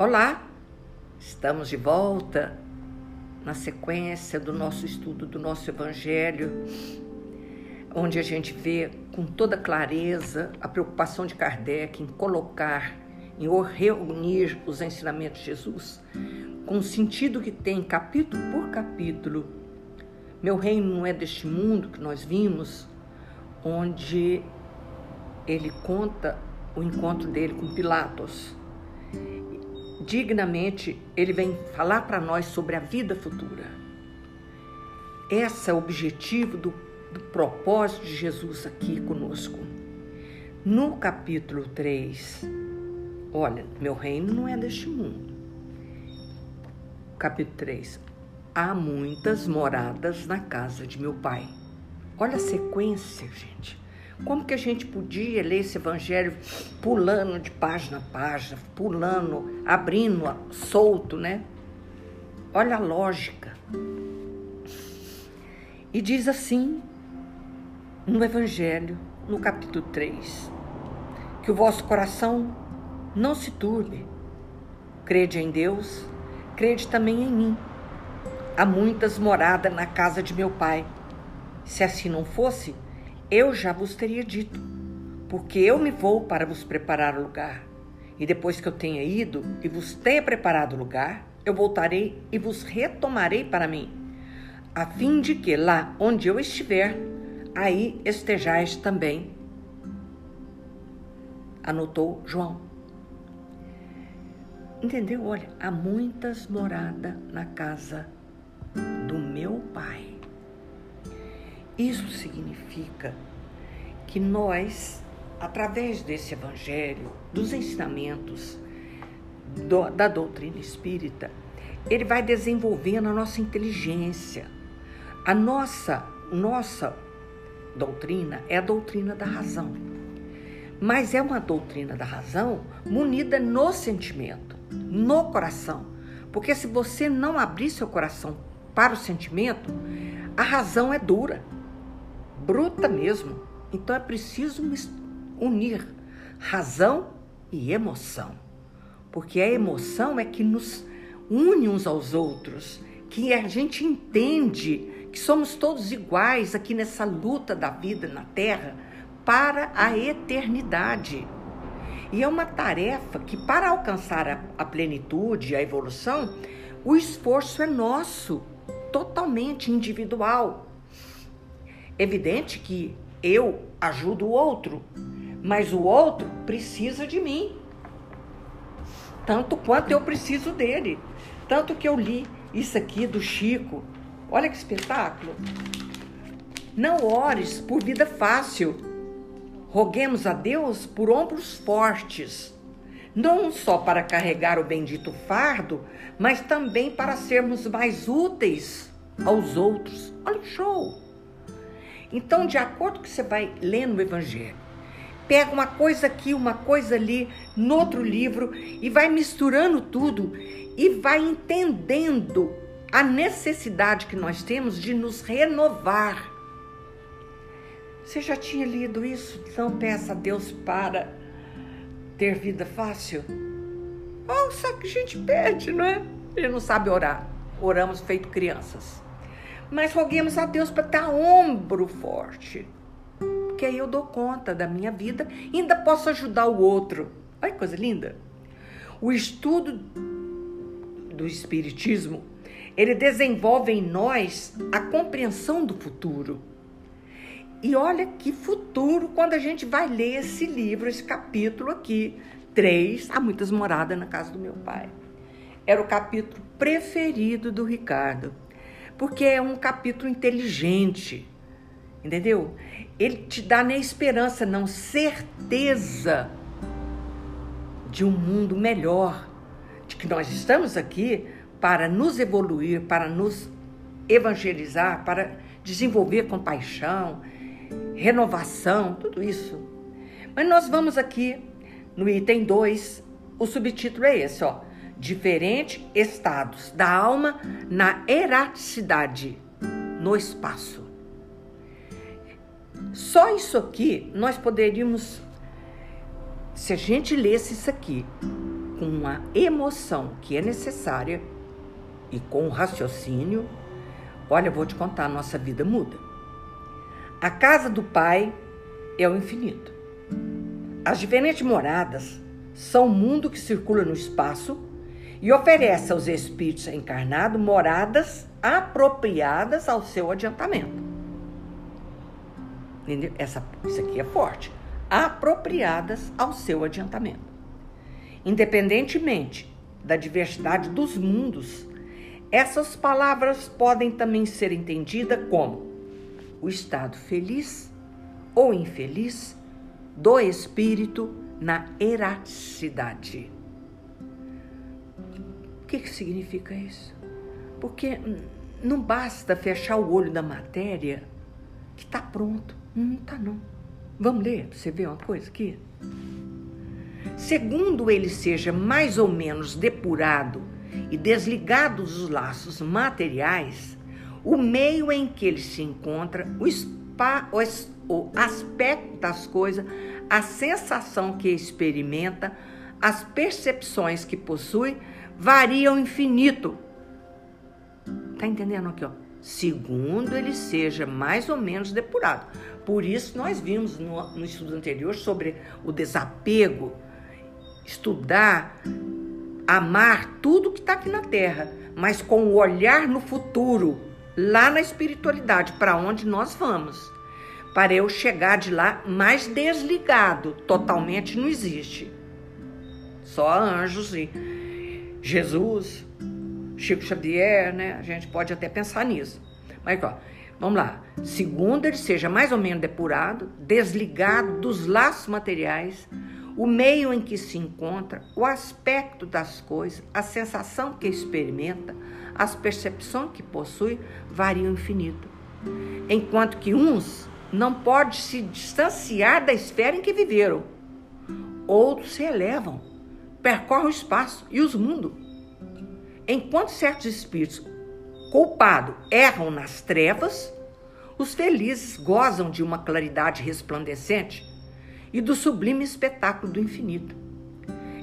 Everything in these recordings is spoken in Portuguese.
Olá, estamos de volta na sequência do nosso estudo do nosso Evangelho, onde a gente vê com toda clareza a preocupação de Kardec em colocar, em reunir os ensinamentos de Jesus, com o sentido que tem capítulo por capítulo. Meu reino não é deste mundo que nós vimos, onde ele conta o encontro dele com Pilatos dignamente, ele vem falar para nós sobre a vida futura. Esse é o objetivo do, do propósito de Jesus aqui conosco. No capítulo 3, olha, meu reino não é deste mundo. Capítulo 3. Há muitas moradas na casa de meu pai. Olha a sequência, gente. Como que a gente podia ler esse evangelho pulando de página a página, pulando, abrindo solto, né? Olha a lógica. E diz assim no evangelho, no capítulo 3, que o vosso coração não se turbe. Crede em Deus, crede também em mim. Há muitas moradas na casa de meu pai. Se assim não fosse, eu já vos teria dito, porque eu me vou para vos preparar o lugar. E depois que eu tenha ido e vos tenha preparado o lugar, eu voltarei e vos retomarei para mim, a fim de que lá onde eu estiver, aí estejais também. Anotou João. Entendeu? Olha, há muitas moradas na casa do meu pai. Isso significa que nós, através desse evangelho, dos ensinamentos do, da doutrina espírita, ele vai desenvolvendo a nossa inteligência. A nossa, nossa doutrina é a doutrina da razão. Mas é uma doutrina da razão munida no sentimento, no coração. Porque se você não abrir seu coração para o sentimento, a razão é dura bruta mesmo. Então é preciso unir razão e emoção. Porque a emoção é que nos une uns aos outros, que a gente entende que somos todos iguais aqui nessa luta da vida na Terra para a eternidade. E é uma tarefa que, para alcançar a, plenitude, a evolução, o esforço é nosso, totalmente individual. Evidente que eu ajudo o outro, mas o outro precisa de mim. Tanto quanto eu preciso dele. Tanto que eu li isso aqui do Chico. Olha que espetáculo. Não ores por vida fácil. Roguemos a Deus por ombros fortes. Não só para carregar o bendito fardo, mas também para sermos mais úteis aos outros. Olha o show! Então, de acordo com que você vai lendo o Evangelho, pega uma coisa aqui, uma coisa ali, no outro livro, e vai misturando tudo e vai entendendo a necessidade que nós temos de nos renovar. Você já tinha lido isso? Então peça a Deus para ter vida fácil. Oh, só que a gente pede, não é? Ele não sabe orar. Oramos feito crianças mas roguemos a Deus para estar ombro forte. Porque aí eu dou conta da minha vida e ainda posso ajudar o outro. Olha que coisa linda. O estudo do Espiritismo, ele desenvolve em nós a compreensão do futuro. E olha que futuro quando a gente vai ler esse livro, esse capítulo aqui. Três, há muitas moradas na casa do meu pai. Era o capítulo preferido do Ricardo porque é um capítulo inteligente, entendeu? Ele te dá nem esperança, não certeza de um mundo melhor, de que nós estamos aqui para nos evoluir, para nos evangelizar, para desenvolver compaixão, renovação, tudo isso. Mas nós vamos aqui no item 2, o subtítulo é esse, ó diferentes estados da alma na erraticidade, no espaço. Só isso aqui nós poderíamos, se a gente lesse isso aqui com a emoção que é necessária e com o raciocínio, olha, vou te contar, a nossa vida muda. A casa do Pai é o infinito. As diferentes moradas são o mundo que circula no espaço e oferece aos espíritos encarnados moradas apropriadas ao seu adiantamento. Entendeu? Essa, isso aqui é forte. Apropriadas ao seu adiantamento. Independentemente da diversidade dos mundos, essas palavras podem também ser entendidas como o estado feliz ou infeliz do espírito na erraticidade. Que, que significa isso? Porque não basta fechar o olho da matéria que está pronto. Não está não. Vamos ler para você ver uma coisa aqui? Segundo ele seja mais ou menos depurado e desligado dos laços materiais, o meio em que ele se encontra, o, spa, o aspecto das coisas, a sensação que experimenta, as percepções que possui, variam infinito. Tá entendendo aqui, ó? Segundo ele seja mais ou menos depurado. Por isso nós vimos no, no estudo anterior sobre o desapego, estudar, amar tudo que está aqui na Terra, mas com o olhar no futuro, lá na espiritualidade, para onde nós vamos. Para eu chegar de lá mais desligado, totalmente não existe. Só anjos e Jesus, Chico Xavier, né? A gente pode até pensar nisso. Mas, ó, vamos lá. Segundo, ele seja mais ou menos depurado, desligado dos laços materiais, o meio em que se encontra, o aspecto das coisas, a sensação que experimenta, as percepções que possui variam infinito. Enquanto que uns não podem se distanciar da esfera em que viveram, outros se elevam, percorrem o espaço e os mundos. Enquanto certos espíritos culpados erram nas trevas, os felizes gozam de uma claridade resplandecente e do sublime espetáculo do infinito.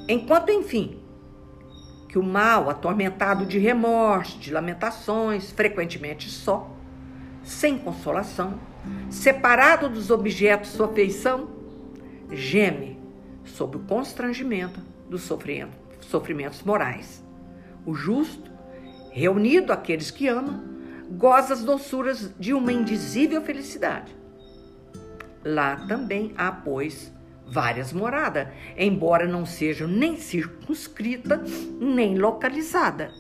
Enquanto, enfim, que o mal, atormentado de remorso, de lamentações, frequentemente só, sem consolação, separado dos objetos sua afeição, geme sob o constrangimento dos sofrimentos morais. O justo, reunido àqueles que ama, goza as doçuras de uma indizível felicidade. Lá também há, pois, várias moradas, embora não sejam nem circunscrita nem localizada.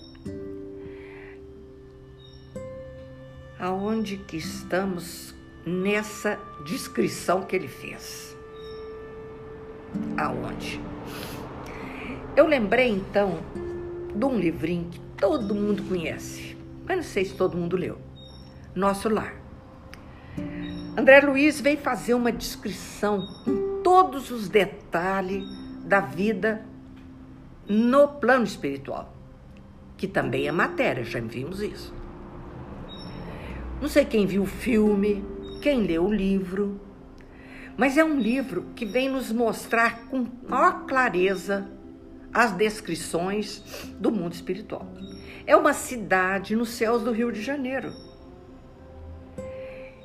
Aonde que estamos nessa descrição que ele fez? Aonde? Eu lembrei então de um livrinho que todo mundo conhece, mas não sei se todo mundo leu. Nosso Lar. André Luiz veio fazer uma descrição com todos os detalhes da vida no plano espiritual, que também é matéria, já vimos isso. Não sei quem viu o filme, quem leu o livro, mas é um livro que vem nos mostrar com maior clareza as descrições do mundo espiritual. É uma cidade nos céus do Rio de Janeiro.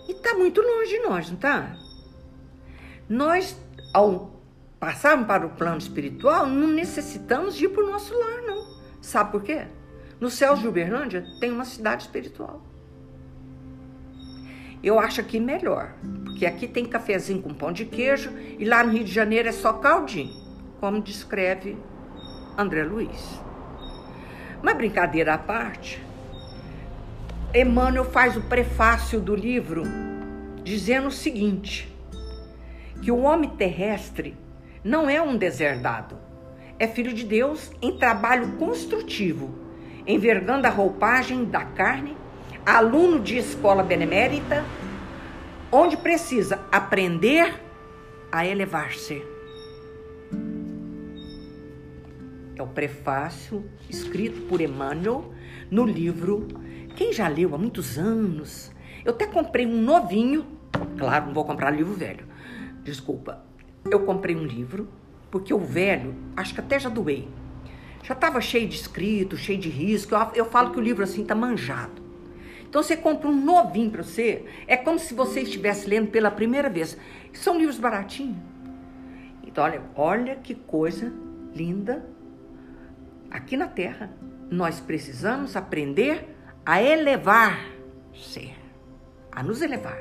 E está muito longe de nós, não está? Nós, ao passarmos para o plano espiritual, não necessitamos de ir para o nosso lar, não. Sabe por quê? No céu de Uberlândia tem uma cidade espiritual. Eu acho aqui melhor, porque aqui tem cafezinho com pão de queijo e lá no Rio de Janeiro é só caldinho, como descreve André Luiz. Mas brincadeira à parte, Emmanuel faz o prefácio do livro dizendo o seguinte: que o homem terrestre não é um deserdado, é filho de Deus em trabalho construtivo, envergando a roupagem da carne aluno de escola benemérita, onde precisa aprender a elevar-se. É o prefácio escrito por Emmanuel no livro. Quem já leu há muitos anos? Eu até comprei um novinho. Claro, não vou comprar livro velho. Desculpa. Eu comprei um livro, porque o velho, acho que até já doei. já estava cheio de escrito, cheio de risco. Eu, eu falo que o livro assim está manjado. Então você compra um novinho para você, é como se você estivesse lendo pela primeira vez. São livros baratinhos. Então olha, olha que coisa linda. Aqui na Terra, nós precisamos aprender a elevar-se, a nos elevar.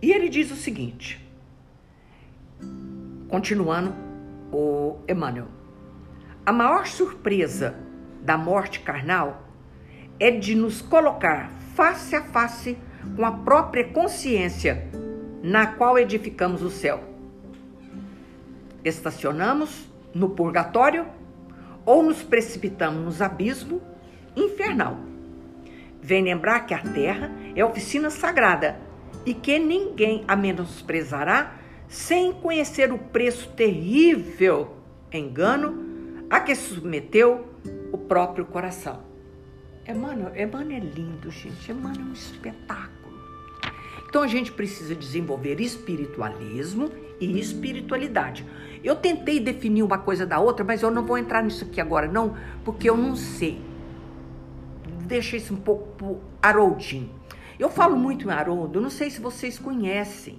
E ele diz o seguinte, continuando o Emmanuel: a maior surpresa da morte carnal é de nos colocar face a face com a própria consciência na qual edificamos o céu. Estacionamos no purgatório ou nos precipitamos no abismo infernal. Vem lembrar que a terra é oficina sagrada e que ninguém a menosprezará sem conhecer o preço terrível engano a que submeteu o próprio coração. Emmanuel, Emmanuel é lindo, gente. Emmanuel é um espetáculo. Então a gente precisa desenvolver espiritualismo e espiritualidade. Eu tentei definir uma coisa da outra, mas eu não vou entrar nisso aqui agora, não, porque eu não sei. Deixa isso um pouco pro Haroldinho. Eu falo muito em Haroldo, não sei se vocês conhecem.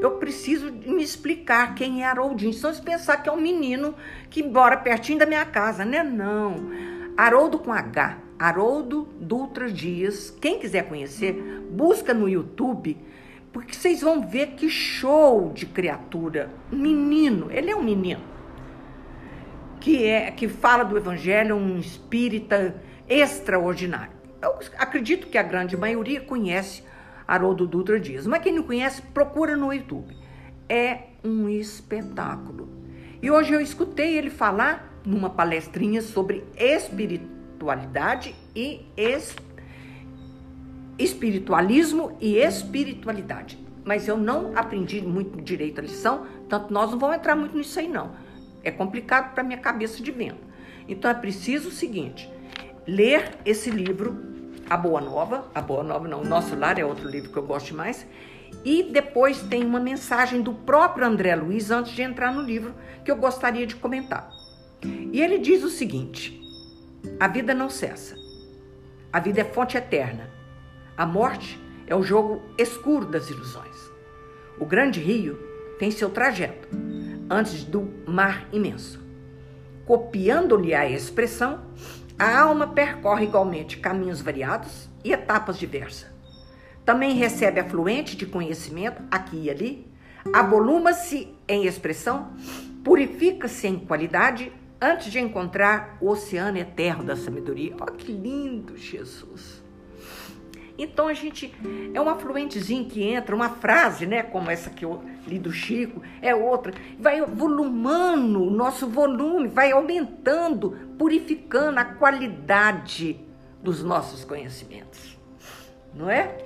Eu preciso me explicar quem é Haroldinho. Só se pensar que é um menino que mora pertinho da minha casa, né? Não. Haroldo com H. Haroldo Dutra Dias. Quem quiser conhecer, busca no YouTube porque vocês vão ver que show de criatura. Um menino, ele é um menino. Que, é, que fala do evangelho, um espírita extraordinário. Eu acredito que a grande maioria conhece Haroldo Dutra Dias. Mas quem não conhece, procura no YouTube. É um espetáculo. E hoje eu escutei ele falar numa palestrinha sobre espiritualidade e espiritualidade espiritualismo e espiritualidade. Mas eu não aprendi muito direito a lição, tanto nós não vamos entrar muito nisso aí não. É complicado para minha cabeça de vento. Então é preciso o seguinte: ler esse livro, A Boa Nova, A Boa Nova não, Nosso Lar é outro livro que eu gosto mais, e depois tem uma mensagem do próprio André Luiz antes de entrar no livro que eu gostaria de comentar. E ele diz o seguinte: a vida não cessa. A vida é fonte eterna. A morte é o jogo escuro das ilusões. O grande rio tem seu trajeto antes do mar imenso. Copiando-lhe a expressão, a alma percorre igualmente caminhos variados e etapas diversas. Também recebe afluente de conhecimento aqui e ali, avoluma-se em expressão, purifica-se em qualidade antes de encontrar o oceano eterno da sabedoria. Olha que lindo, Jesus! Então a gente é um afluentezinho que entra, uma frase, né, como essa que eu li do Chico, é outra, vai volumando o nosso volume, vai aumentando, purificando a qualidade dos nossos conhecimentos. Não é?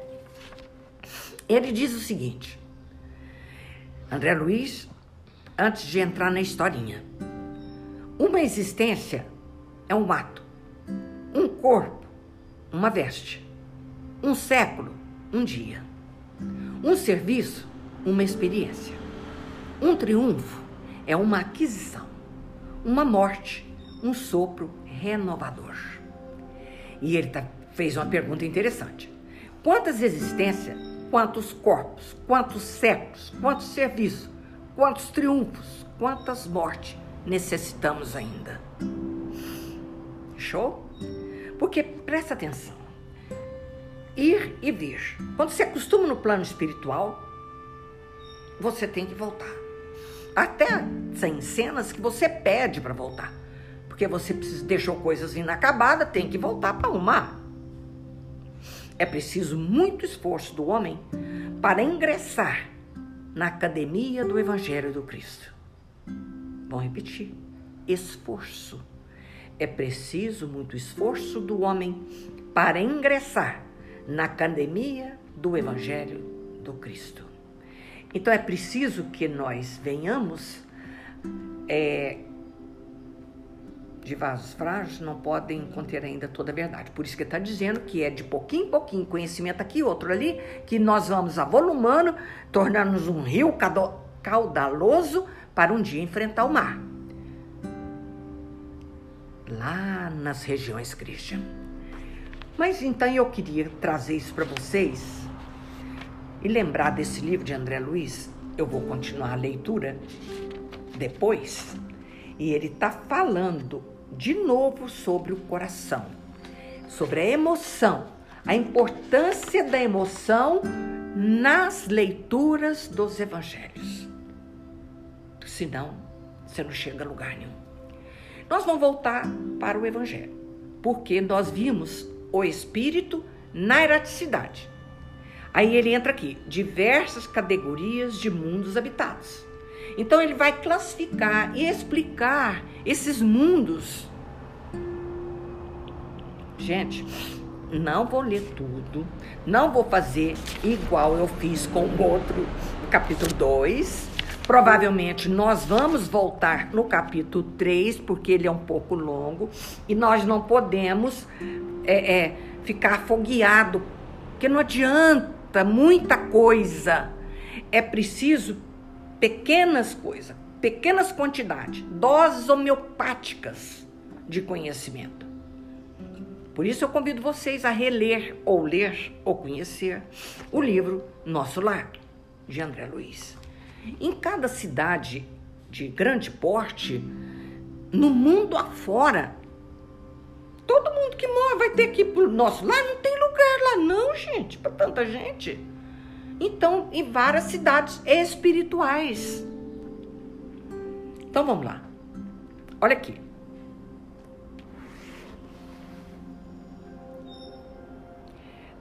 Ele diz o seguinte: André Luiz, antes de entrar na historinha, uma existência é um ato, um corpo, uma veste um século, um dia. Um serviço, uma experiência. Um triunfo é uma aquisição. Uma morte, um sopro renovador. E ele tá, fez uma pergunta interessante. Quantas existências, quantos corpos, quantos séculos, quantos serviços, quantos triunfos, quantas mortes necessitamos ainda? Show? Porque presta atenção ir e vir. Quando você acostuma no plano espiritual, você tem que voltar. Até tem cenas que você pede para voltar. Porque você deixou coisas inacabadas, tem que voltar para arrumar. É preciso muito esforço do homem para ingressar na academia do Evangelho do Cristo. Vou repetir: esforço. É preciso muito esforço do homem para ingressar na academia do Evangelho do Cristo. Então é preciso que nós venhamos é, de vasos frágeis não podem conter ainda toda a verdade. Por isso que está dizendo que é de pouquinho em pouquinho, conhecimento aqui, outro ali, que nós vamos avolumando, tornando-nos um rio caudaloso para um dia enfrentar o mar. lá nas regiões Christian. Mas então eu queria trazer isso para vocês e lembrar desse livro de André Luiz. Eu vou continuar a leitura depois. E ele está falando de novo sobre o coração, sobre a emoção, a importância da emoção nas leituras dos evangelhos. Senão, você não chega a lugar nenhum. Nós vamos voltar para o evangelho, porque nós vimos o espírito na erraticidade. Aí ele entra aqui, diversas categorias de mundos habitados. Então ele vai classificar e explicar esses mundos. Gente, não vou ler tudo, não vou fazer igual eu fiz com o outro capítulo 2. Provavelmente nós vamos voltar no capítulo 3, porque ele é um pouco longo, e nós não podemos é, é, ficar afogueado, porque não adianta muita coisa. É preciso pequenas coisas, pequenas quantidades, doses homeopáticas de conhecimento. Por isso eu convido vocês a reler ou ler ou conhecer o livro Nosso Lar, de André Luiz. Em cada cidade de grande porte, no mundo afora, todo mundo que mora vai ter que ir pro nosso lar, não tem lugar lá não, gente, para tanta gente. Então, em várias cidades espirituais. Então vamos lá. Olha aqui.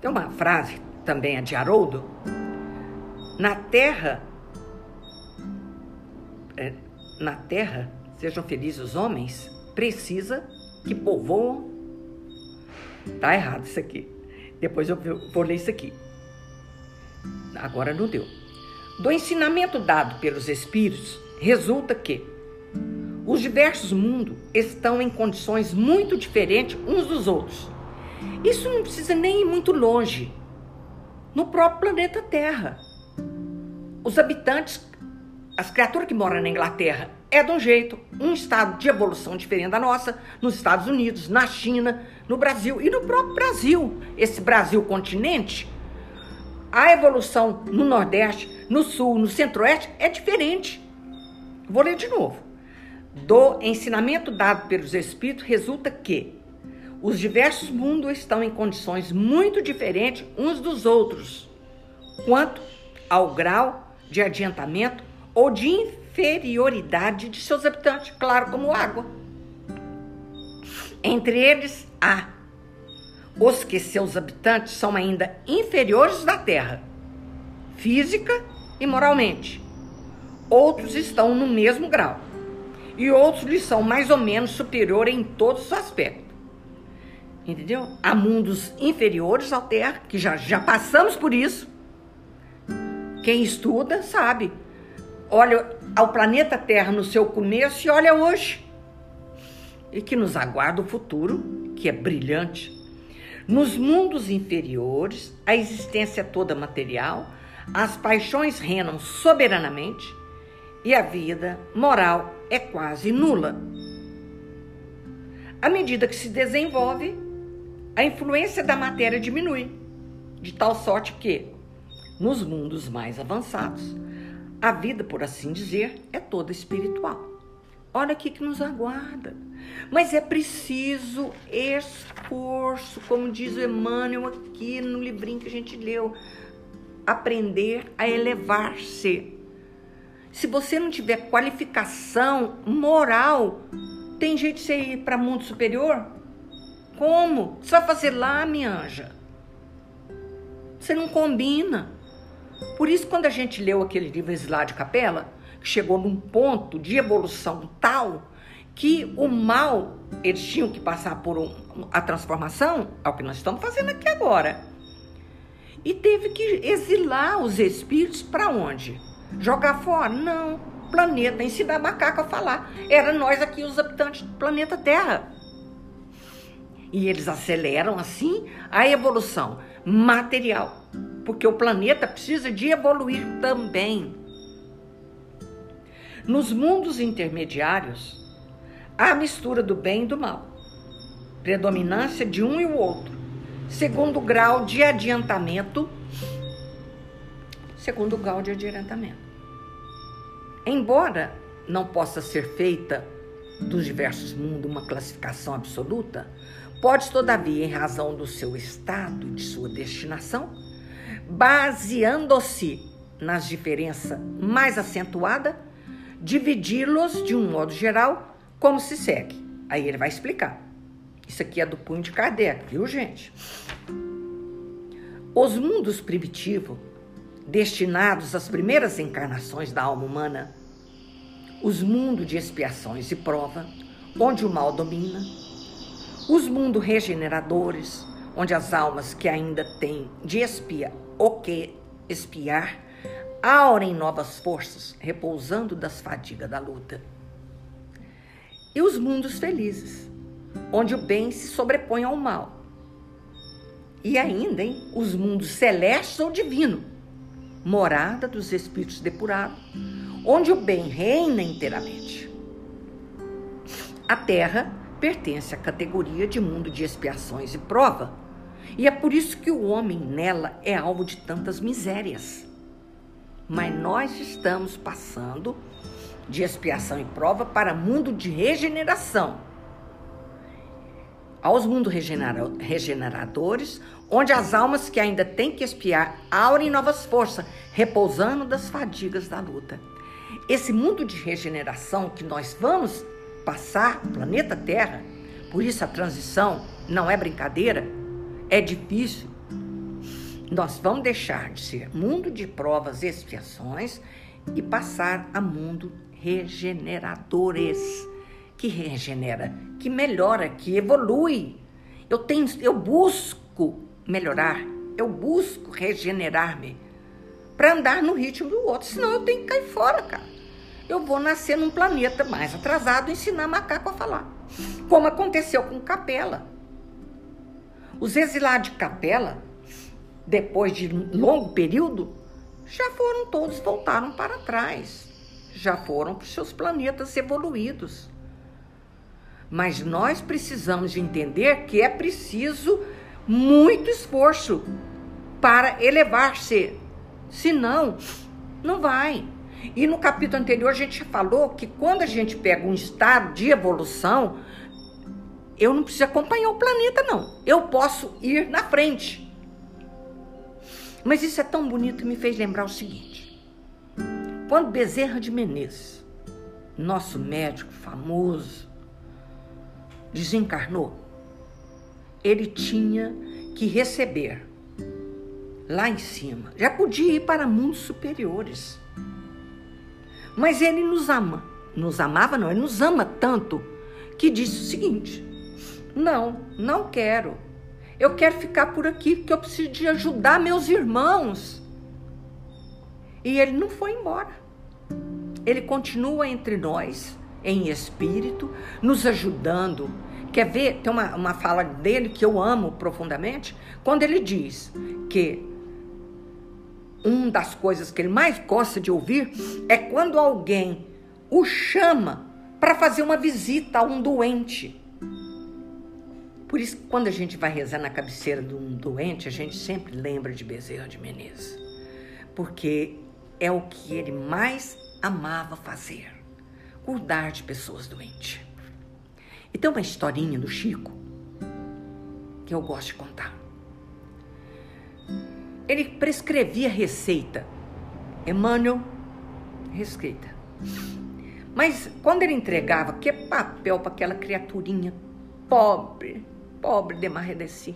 Tem uma frase também é de Haroldo. Na terra, é, na terra, sejam felizes os homens, precisa que povoam. Tá errado isso aqui. Depois eu vou ler isso aqui. Agora não deu. Do ensinamento dado pelos espíritos, resulta que os diversos mundos estão em condições muito diferentes uns dos outros isso não precisa nem ir muito longe. No próprio planeta Terra. Os habitantes, as criaturas que moram na Inglaterra, é de um jeito, um estado de evolução diferente da nossa, nos Estados Unidos, na China, no Brasil e no próprio Brasil. Esse Brasil continente, a evolução no Nordeste, no Sul, no Centro-Oeste é diferente. Vou ler de novo. Do ensinamento dado pelos Espíritos resulta que os diversos mundos estão em condições muito diferentes uns dos outros, quanto ao grau de adiantamento ou de inferioridade de seus habitantes, claro, como água. Entre eles há os que seus habitantes são ainda inferiores da terra, física e moralmente. Outros estão no mesmo grau, e outros lhes são mais ou menos superior em todos os aspectos. Entendeu? Há mundos inferiores ao Terra, que já, já passamos por isso. Quem estuda sabe. Olha ao planeta Terra no seu começo e olha hoje. E que nos aguarda o futuro, que é brilhante. Nos mundos inferiores, a existência é toda material, as paixões reinam soberanamente e a vida moral é quase nula. À medida que se desenvolve, a influência da matéria diminui, de tal sorte que, nos mundos mais avançados, a vida, por assim dizer, é toda espiritual. Olha aqui que nos aguarda. Mas é preciso esforço, como diz o Emmanuel aqui no livrinho que a gente leu, aprender a elevar-se. Se você não tiver qualificação moral, tem jeito de você ir para mundo superior? Como? Você vai fazer lá, minha anja? Você não combina. Por isso, quando a gente leu aquele livro Exilar de Capela, chegou num ponto de evolução tal que o mal, eles tinham que passar por um, a transformação, é o que nós estamos fazendo aqui agora. E teve que exilar os espíritos para onde? Jogar fora? Não. Planeta, ensinar macaco a falar. Era nós aqui, os habitantes do planeta Terra. E eles aceleram assim a evolução material, porque o planeta precisa de evoluir também. Nos mundos intermediários, há mistura do bem e do mal. predominância de um e o outro. Segundo grau de adiantamento. Segundo grau de adiantamento. Embora não possa ser feita dos diversos mundos uma classificação absoluta, pode, todavia, em razão do seu estado e de sua destinação, baseando-se nas diferenças mais acentuadas, dividi-los de um modo geral, como se segue. Aí ele vai explicar. Isso aqui é do punho de Kardec, viu, gente? Os mundos primitivos, destinados às primeiras encarnações da alma humana, os mundos de expiações e prova, onde o mal domina, os mundos regeneradores, onde as almas que ainda têm de espia o que espiar, aurem novas forças, repousando das fadigas da luta. E os mundos felizes, onde o bem se sobrepõe ao mal. E ainda, hein, os mundos celestes ou divino, morada dos espíritos depurados, onde o bem reina inteiramente. A Terra pertence à categoria de mundo de expiações e prova, e é por isso que o homem nela é alvo de tantas misérias. Mas nós estamos passando de expiação e prova para mundo de regeneração. Aos mundos regeneradores, onde as almas que ainda têm que expiar aurem novas forças, repousando das fadigas da luta. Esse mundo de regeneração que nós vamos passar, planeta Terra, por isso a transição não é brincadeira, é difícil. Nós vamos deixar de ser mundo de provas e expiações e passar a mundo regeneradores, que regenera, que melhora, que evolui. Eu tenho, eu busco melhorar, eu busco regenerar-me para andar no ritmo do outro, senão eu tenho que cair fora, cara eu vou nascer num planeta mais atrasado e ensinar macaco a falar. Como aconteceu com Capela. Os exilados de Capela, depois de longo período, já foram todos, voltaram para trás. Já foram para os seus planetas evoluídos. Mas nós precisamos entender que é preciso muito esforço para elevar-se. Senão, não vai. E no capítulo anterior a gente falou que quando a gente pega um estado de evolução, eu não preciso acompanhar o planeta, não. Eu posso ir na frente. Mas isso é tão bonito que me fez lembrar o seguinte: quando Bezerra de Menezes, nosso médico famoso, desencarnou, ele tinha que receber lá em cima. Já podia ir para mundos superiores. Mas ele nos ama. Nos amava, não, ele nos ama tanto que disse o seguinte: Não, não quero. Eu quero ficar por aqui porque eu preciso de ajudar meus irmãos. E ele não foi embora. Ele continua entre nós, em espírito, nos ajudando. Quer ver? Tem uma, uma fala dele que eu amo profundamente, quando ele diz que uma das coisas que ele mais gosta de ouvir é quando alguém o chama para fazer uma visita a um doente. Por isso, quando a gente vai rezar na cabeceira de um doente, a gente sempre lembra de Bezerra de Menezes, porque é o que ele mais amava fazer, cuidar de pessoas doentes. E tem uma historinha do Chico que eu gosto de contar ele prescrevia receita. Emmanuel, receita. Mas quando ele entregava, que papel para aquela criaturinha pobre, pobre de Marredeci.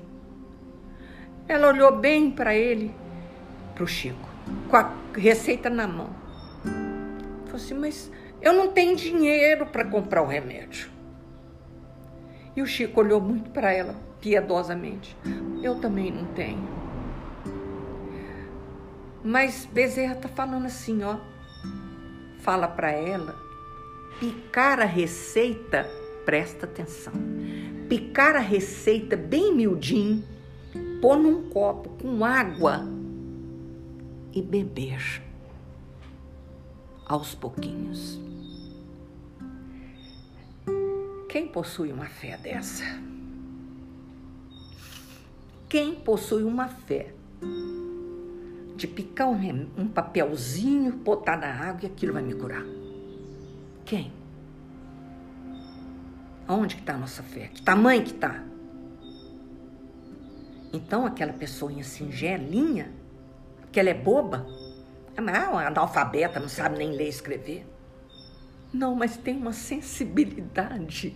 Ela olhou bem para ele, para o Chico, com a receita na mão. Falou assim, mas eu não tenho dinheiro para comprar o remédio. E o Chico olhou muito para ela, piedosamente. Eu também não tenho. Mas Bezerra tá falando assim, ó. Fala para ela picar a receita, presta atenção. Picar a receita bem miudinho, pôr num copo com água e beber aos pouquinhos. Quem possui uma fé dessa? quem possui uma fé de picar um, papelzinho, botar na água e aquilo vai me curar? Quem? Aonde que está a nossa fé? Que tamanho que está? Então aquela pessoinha singelinha, que ela é boba, é uma analfabeta, não sabe nem ler e escrever. Não, mas tem uma sensibilidade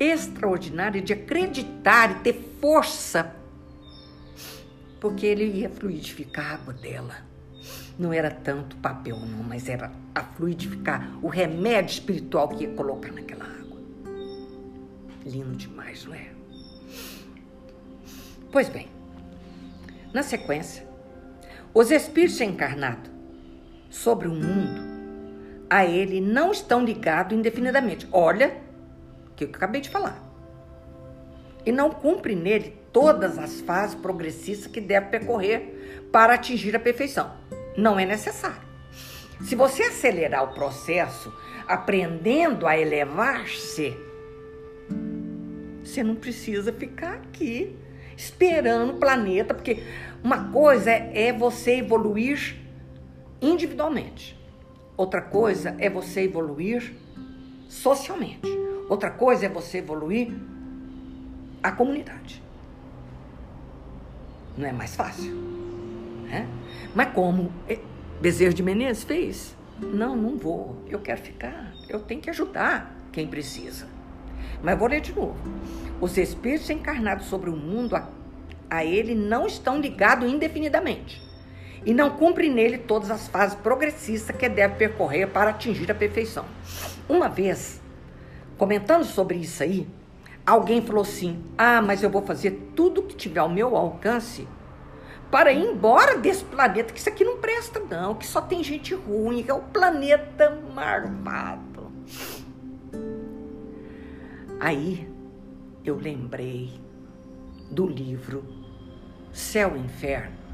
extraordinária de acreditar e ter força, porque ele ia fluidificar a água dela. Não era tanto papel, não, mas era a fluidificar o remédio espiritual que ia colocar naquela água. Lindo demais, não é? Pois bem, na sequência, os espíritos encarnados sobre o mundo a ele não estão ligados indefinidamente. Olha o que eu acabei de falar. E não cumpre nele todas as fases progressistas que deve percorrer para atingir a perfeição. Não é necessário. Se você acelerar o processo aprendendo a elevar-se, você não precisa ficar aqui esperando o planeta, porque uma coisa é, é você evoluir individualmente. Outra coisa é você evoluir socialmente. Outra coisa é você evoluir a comunidade. Não é mais fácil. Né? Mas como Bezerro de Menezes fez? Não, não vou. Eu quero ficar. Eu tenho que ajudar quem precisa. Mas vou ler de novo. Os espíritos encarnados sobre o mundo a, a ele não estão ligados indefinidamente e não cumpre nele todas as fases progressistas que deve percorrer para atingir a perfeição. Uma vez, comentando sobre isso aí, alguém falou assim: Ah, mas eu vou fazer tudo que tiver ao meu alcance para ir embora desse planeta, que isso aqui não presta, não, que só tem gente ruim, que é o planeta marvado. Aí eu lembrei do livro Céu e Inferno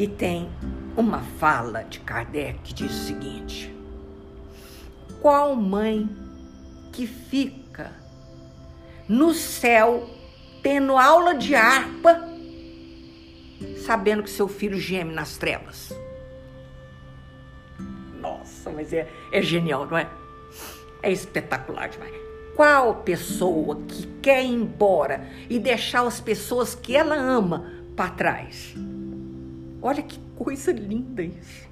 que tem uma fala de Kardec que diz o seguinte: Qual mãe que fica no céu tendo aula de harpa, sabendo que seu filho geme nas trevas? Nossa, mas é, é genial, não é? É espetacular demais. Qual pessoa que quer ir embora e deixar as pessoas que ela ama para trás? Olha que coisa linda isso.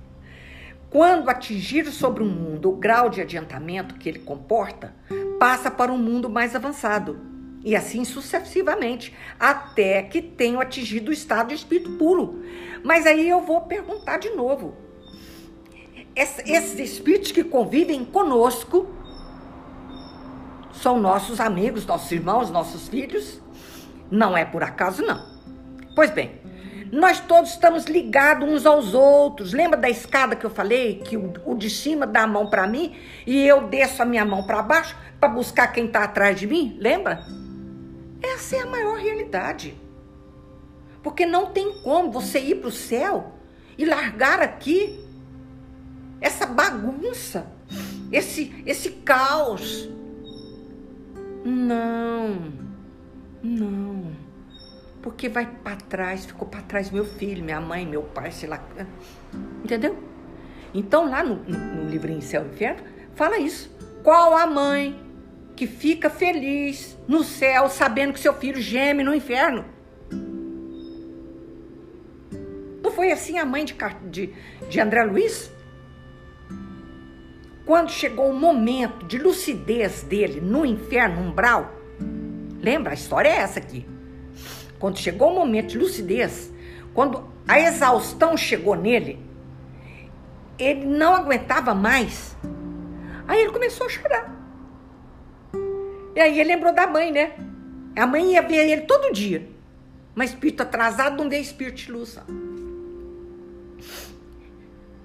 Quando atingir sobre um mundo o grau de adiantamento que ele comporta, passa para um mundo mais avançado. E assim sucessivamente, até que tenham atingido o estado de espírito puro. Mas aí eu vou perguntar de novo. Esses espíritos que convivem conosco são nossos amigos, nossos irmãos, nossos filhos? Não é por acaso, não. Pois bem, nós todos estamos ligados uns aos outros. Lembra da escada que eu falei? Que o, de cima dá a mão para mim e eu desço a minha mão para baixo para buscar quem está atrás de mim? Lembra? Essa é a maior realidade. Porque não tem como você ir para o céu e largar aqui essa bagunça, esse, esse caos. Não, não porque vai para trás, ficou para trás meu filho, minha mãe, meu pai, sei lá. Entendeu? Então, lá no, no, livrinho Céu e Inferno, fala isso. Qual a mãe que fica feliz no céu sabendo que seu filho geme no inferno? Não foi assim a mãe de, de, de André Luiz? Quando chegou o momento de lucidez dele no inferno umbral, lembra? A história é essa aqui. Quando chegou o momento de lucidez, quando a exaustão chegou nele, ele não aguentava mais. Aí ele começou a chorar. E aí ele lembrou da mãe, né? A mãe ia ver ele todo dia. Mas espírito atrasado não vê espírito de luz.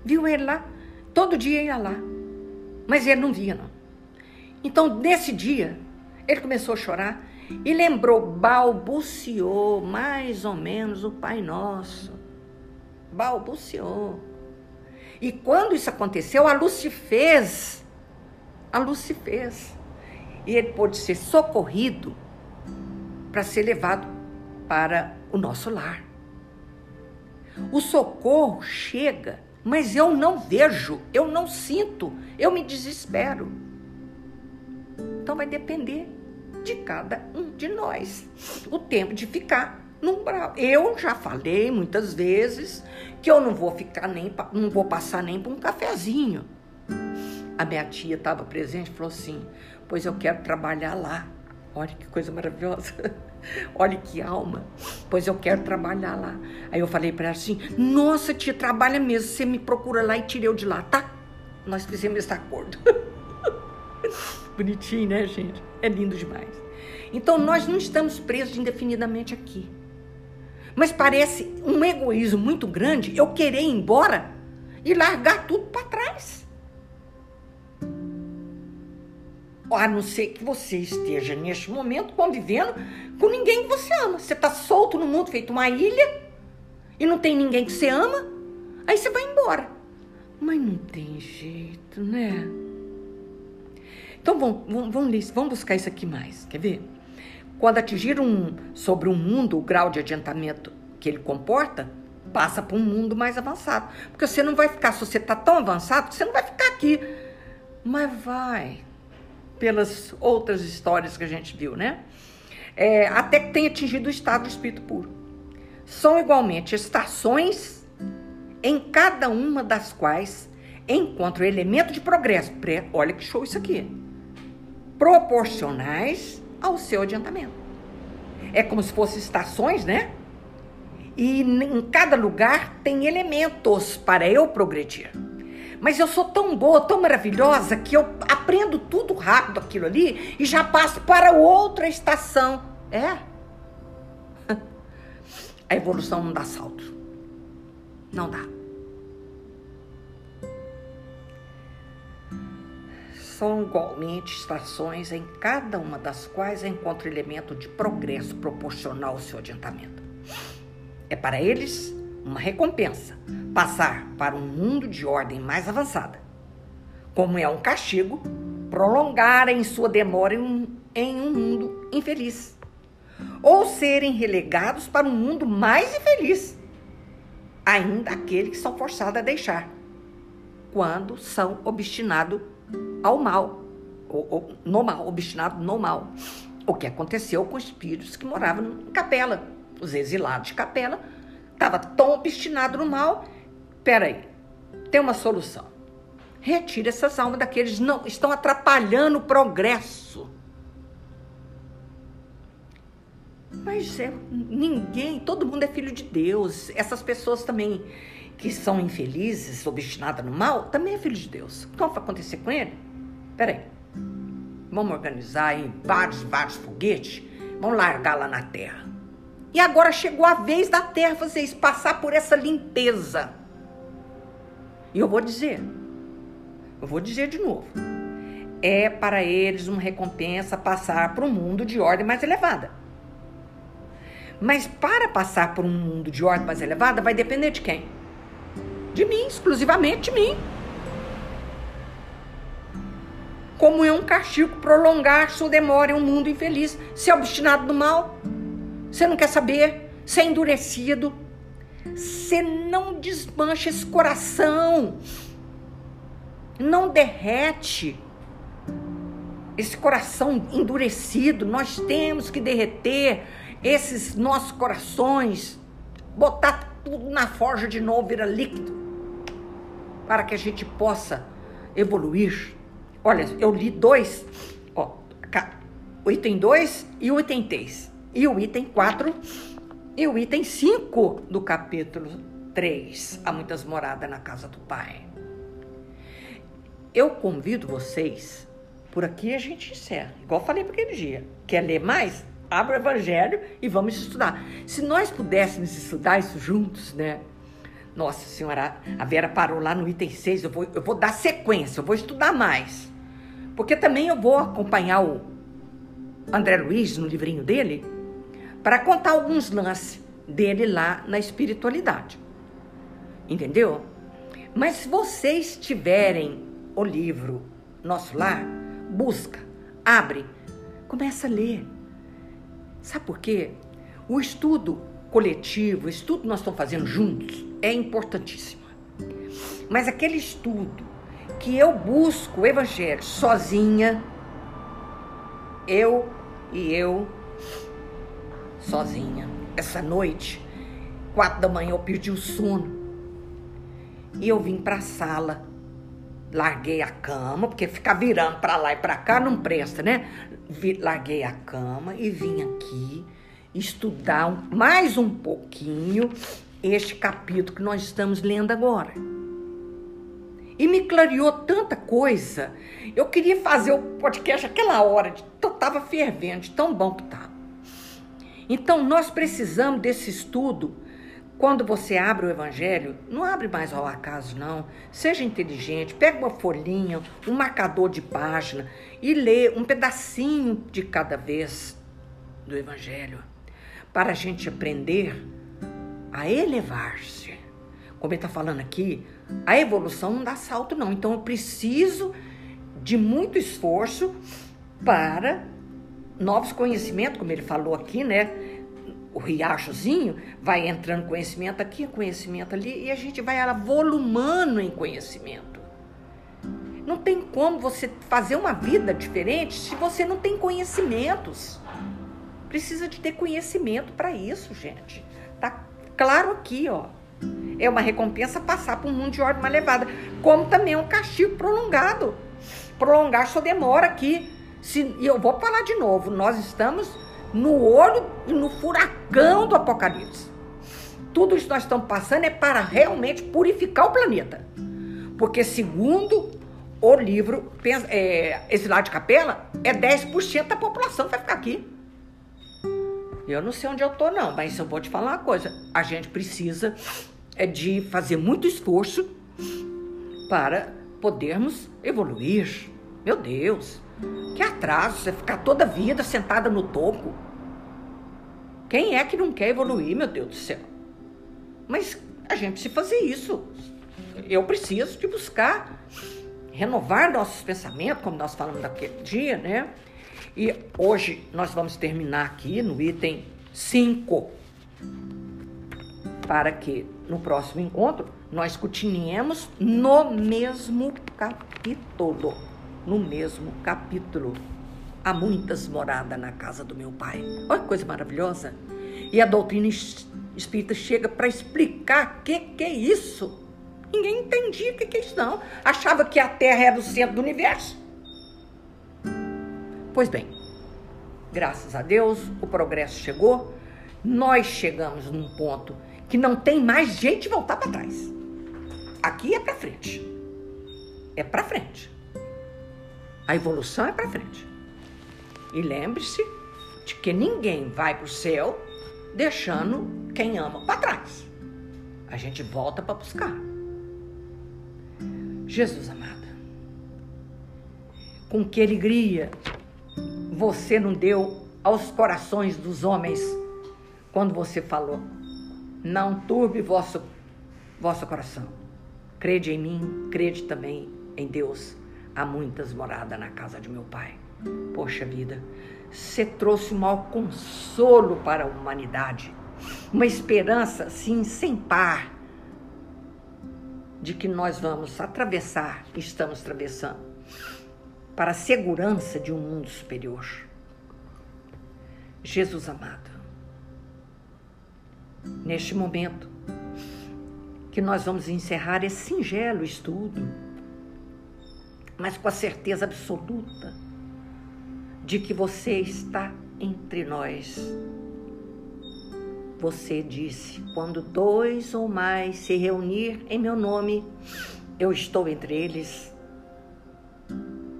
Viu ele lá? Todo dia ia lá. Mas ele não via, não. Então, nesse dia, ele começou a chorar e lembrou, balbuciou mais ou menos o Pai Nosso. Balbuciou. E quando isso aconteceu, a luz se fez. A luz se fez. E ele pôde ser socorrido para ser levado para o nosso lar. O socorro chega, mas eu não vejo, eu não sinto, eu me desespero. Então vai depender de cada um de nós o tempo de ficar no umbral. Eu já falei muitas vezes que eu não vou ficar nem, não vou passar nem por um cafezinho. A minha tia estava presente e falou assim: Pois eu quero trabalhar lá. Olha que coisa maravilhosa. Olha que alma. Pois eu quero trabalhar lá. Aí eu falei para ela assim: Nossa, tia, trabalha mesmo. Você me procura lá e tira eu de lá, tá? Nós fizemos esse acordo. Bonitinho, né, gente? É lindo demais. Então nós não estamos presos indefinidamente aqui. Mas parece um egoísmo muito grande eu querer ir embora e largar tudo para trás. A não ser que você esteja neste momento convivendo com ninguém que você ama. Você está solto no mundo, feito uma ilha, e não tem ninguém que você ama, aí você vai embora. Mas não tem jeito, né? Então vamos, vamos, vamos buscar isso aqui mais. Quer ver? Quando atingir um, sobre um mundo o grau de adiantamento que ele comporta, passa para um mundo mais avançado. Porque você não vai ficar, se você está tão avançado, você não vai ficar aqui. Mas vai, pelas outras histórias que a gente viu, né? É, até que tenha atingido o estado do espírito puro. São igualmente estações em cada uma das quais encontra o elemento de progresso. Olha que show isso aqui. Proporcionais ao seu adiantamento. É como se fossem estações, né? E em cada lugar tem elementos para eu progredir. Mas eu sou tão boa, tão maravilhosa, que eu aprendo tudo rápido aquilo ali e já passo para outra estação. É? A evolução não dá salto. Não dá. são igualmente estações em cada uma das quais encontra elemento de progresso proporcional ao seu adiantamento. É para eles uma recompensa passar para um mundo de ordem mais avançada, como é um castigo prolongar em sua demora em um, em um mundo infeliz, ou serem relegados para um mundo mais infeliz, ainda aquele que são forçados a deixar, quando são obstinados ao mal, ou, ou, no mal, obstinado no mal. O que aconteceu com os espíritos que moravam em Capela. Os exilados de Capela estavam tão obstinados no mal. Peraí, tem uma solução. Retire essas almas daqueles não estão atrapalhando o progresso. Mas é, ninguém, todo mundo é filho de Deus. Essas pessoas também que são infelizes, obstinadas no mal, também é filho de Deus. O que vai acontecer com ele? Peraí, vamos organizar aí vários, vários foguetes, vamos largar lá na Terra. E agora chegou a vez da Terra isso, passar por essa limpeza. E eu vou dizer, eu vou dizer de novo. É para eles uma recompensa passar para um mundo de ordem mais elevada. Mas para passar por um mundo de ordem mais elevada, vai depender de quem? De mim, exclusivamente de mim. como é um castigo prolongar sua demora em um mundo infeliz. É obstinado no mal, você não quer saber, você é endurecido, você não desmancha esse coração, não derrete esse coração endurecido. Nós temos que derreter esses nossos corações, botar tudo na forja de novo, virar líquido, para que a gente possa evoluir. Olha, eu li dois, ó, o item 2 e o item 3. E o item 4 e o item 5 do capítulo 3. Há muitas moradas na casa do Pai. Eu convido vocês, por aqui a gente encerra, igual falei para aquele dia. Quer ler mais? Abra o Evangelho e vamos estudar. Se nós pudéssemos estudar isso juntos, né? Nossa Senhora, a Vera parou lá no item 6, eu vou, eu vou dar sequência, eu vou estudar mais. Porque também eu vou acompanhar o André Luiz no livrinho dele para contar alguns lances dele lá na espiritualidade. Entendeu? Mas se vocês tiverem o livro Nosso Lar, busca, abre, começa a ler. Sabe por quê? O estudo coletivo, o estudo que nós estamos fazendo juntos, é importantíssimo. Mas aquele estudo que eu busco o evangelho sozinha, eu e eu sozinha. Essa noite, quatro da manhã, eu perdi o sono. E eu vim para a sala. Larguei a cama, porque ficar virando para lá e para cá não presta, né? Larguei a cama e vim aqui estudar mais um pouquinho este capítulo que nós estamos lendo agora. E me clareou tanta coisa. Eu queria fazer o podcast aquela hora, eu estava fervente, tão bom que estava. Então, nós precisamos desse estudo. Quando você abre o Evangelho, não abre mais ao acaso, não. Seja inteligente, pega uma folhinha, um marcador de página e lê um pedacinho de cada vez do Evangelho, para a gente aprender a elevar-se. Como ele está falando aqui, a evolução não dá salto, não. Então eu preciso de muito esforço para novos conhecimentos, como ele falou aqui, né? O riachozinho vai entrando conhecimento aqui, conhecimento ali, e a gente vai volumando em conhecimento. Não tem como você fazer uma vida diferente se você não tem conhecimentos. Precisa de ter conhecimento para isso, gente. Tá claro aqui, ó. É uma recompensa passar por um mundo de ordem mais elevada, como também é um castigo prolongado. Prolongar sua demora aqui. Se, e eu vou falar de novo, nós estamos no olho e no furacão do Apocalipse. Tudo isso que nós estamos passando é para realmente purificar o planeta. Porque, segundo o livro, é, esse lado de capela, é 10% da população que vai ficar aqui. Eu não sei onde eu tô, não, mas eu vou te falar uma coisa. A gente precisa é de fazer muito esforço para podermos evoluir. Meu Deus, que atraso você ficar toda a vida sentada no topo. Quem é que não quer evoluir, meu Deus do céu? Mas a gente precisa fazer isso. Eu preciso de buscar renovar nossos pensamentos, como nós falamos naquele dia, né? E hoje nós vamos terminar aqui no item 5, para que no próximo encontro nós continuemos no mesmo capítulo. No mesmo capítulo. Há muitas moradas na casa do meu pai. Olha que coisa maravilhosa. E a doutrina espírita chega para explicar o que, que é isso. Ninguém entendia o que, que é isso, não. Achava que a Terra era o centro do universo. Pois bem, graças a Deus, o progresso chegou. Nós chegamos num ponto que não tem mais de voltar para trás. Aqui é para frente. É para frente. A evolução é para frente. E lembre-se de que ninguém vai para o céu deixando quem ama para trás. A gente volta para buscar. Jesus amada, com que alegria você não deu aos corações dos homens quando você falou: Não turbe vosso, vosso coração. Crede em mim, crede também em Deus. Há muitas moradas na casa de meu Pai. Poxa vida, você trouxe um maior consolo para a humanidade, uma esperança, sim, sem par, de que nós vamos atravessar, estamos atravessando para a segurança de um mundo superior. Jesus amado, neste momento que nós vamos encerrar esse singelo estudo, mas com a certeza absoluta de que você está entre nós. Você disse: quando dois ou mais se reunir em meu nome, eu estou entre eles.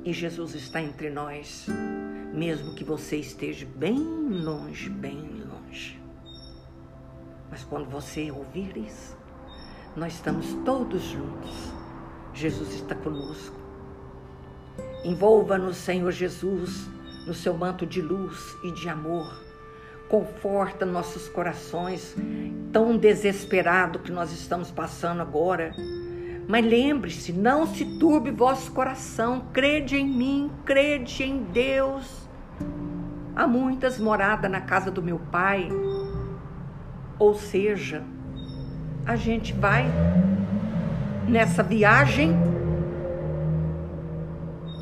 E Jesus está entre nós, mesmo que você esteja bem longe, bem longe. Mas quando você ouvir isso, nós estamos todos juntos. Jesus está conosco. Envolva-nos, Senhor Jesus, no seu manto de luz e de amor. Conforta nossos corações, tão desesperado que nós estamos passando agora mas lembre-se, não se turbe vosso coração, crede em mim, crede em Deus. Há muitas moradas na casa do meu pai. Ou seja, a gente vai nessa viagem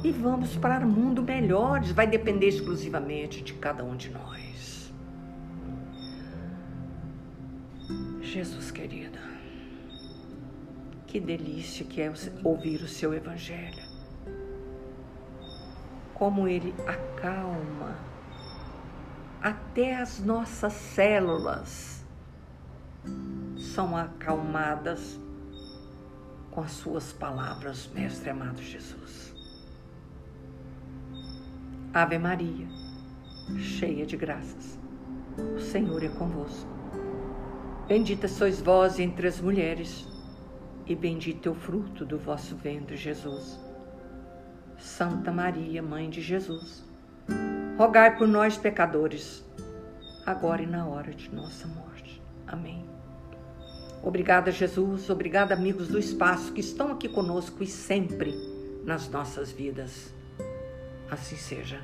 e vamos para um mundo melhores. Vai depender exclusivamente de cada um de nós. Jesus querido, que delícia que é ouvir o seu Evangelho. Como ele acalma até as nossas células são acalmadas com as suas palavras, Mestre amado Jesus. Ave Maria, cheia de graças, o Senhor é convosco. Bendita sois vós entre as mulheres, e bendito é o fruto do vosso ventre, Jesus. Santa Maria, Mãe de Jesus, rogai por nós, pecadores, agora e na hora de nossa morte. Amém. Obrigada, Jesus. Obrigada, amigos do espaço que estão aqui conosco e sempre nas nossas vidas. Assim seja.